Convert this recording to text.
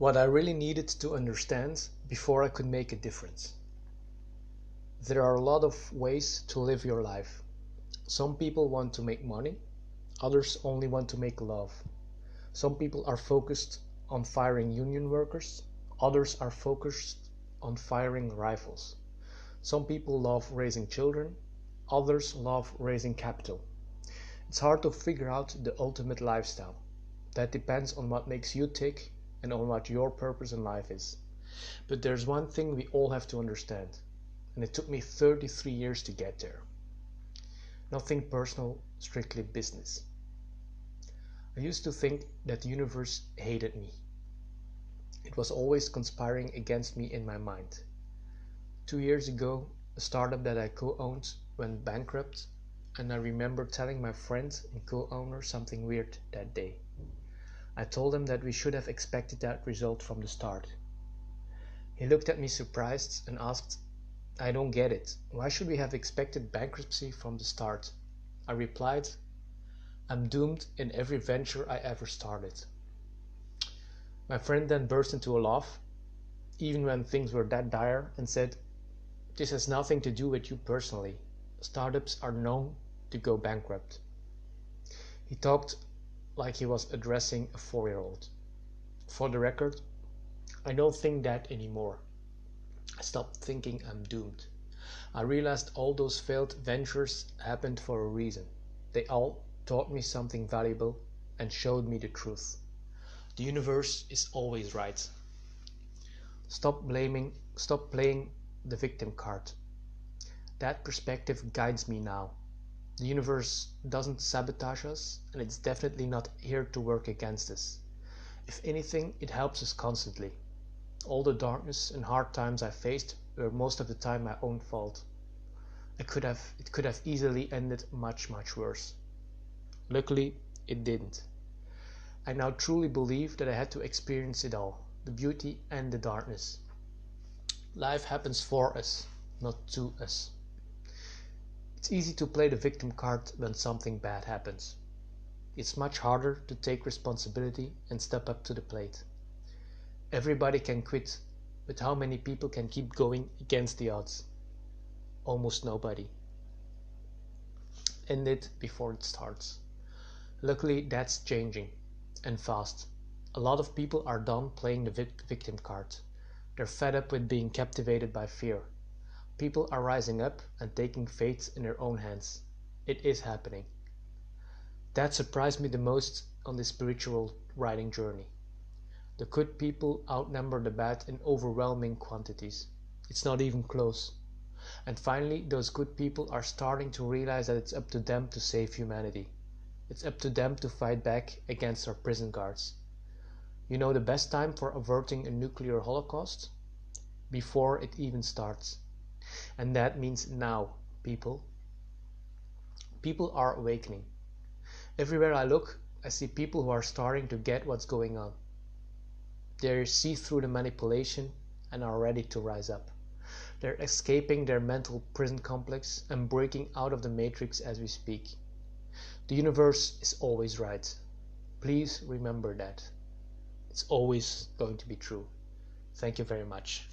What I really needed to understand before I could make a difference. There are a lot of ways to live your life. Some people want to make money, others only want to make love. Some people are focused on firing union workers, others are focused on firing rifles. Some people love raising children, others love raising capital. It's hard to figure out the ultimate lifestyle. That depends on what makes you tick and on what your purpose in life is. But there's one thing we all have to understand, and it took me 33 years to get there. Nothing personal, strictly business. I used to think that the universe hated me. It was always conspiring against me in my mind. Two years ago, a startup that I co owned went bankrupt, and I remember telling my friend and co owner something weird that day. I told him that we should have expected that result from the start. He looked at me surprised and asked, I don't get it. Why should we have expected bankruptcy from the start? I replied, I'm doomed in every venture I ever started. My friend then burst into a laugh, even when things were that dire, and said, This has nothing to do with you personally. Startups are known to go bankrupt. He talked like he was addressing a four year old. For the record, I don't think that anymore. I stopped thinking I'm doomed. I realized all those failed ventures happened for a reason. They all taught me something valuable and showed me the truth. The universe is always right. Stop blaming, stop playing the victim card. That perspective guides me now. The universe doesn't sabotage us, and it's definitely not here to work against us. If anything, it helps us constantly. All the darkness and hard times I faced were most of the time my own fault. It could have, it could have easily ended much, much worse. Luckily, it didn't. I now truly believe that I had to experience it all the beauty and the darkness. Life happens for us, not to us. It's easy to play the victim card when something bad happens. It's much harder to take responsibility and step up to the plate. Everybody can quit, but how many people can keep going against the odds? Almost nobody. End it before it starts. Luckily, that's changing, and fast. A lot of people are done playing the victim card. They're fed up with being captivated by fear. People are rising up and taking fate in their own hands. It is happening. That surprised me the most on this spiritual writing journey. The good people outnumber the bad in overwhelming quantities. It's not even close. And finally, those good people are starting to realize that it's up to them to save humanity. It's up to them to fight back against our prison guards. You know the best time for averting a nuclear holocaust? Before it even starts. And that means now, people. People are awakening. Everywhere I look, I see people who are starting to get what's going on. They see through the manipulation and are ready to rise up. They're escaping their mental prison complex and breaking out of the matrix as we speak. The universe is always right. Please remember that. It's always going to be true. Thank you very much.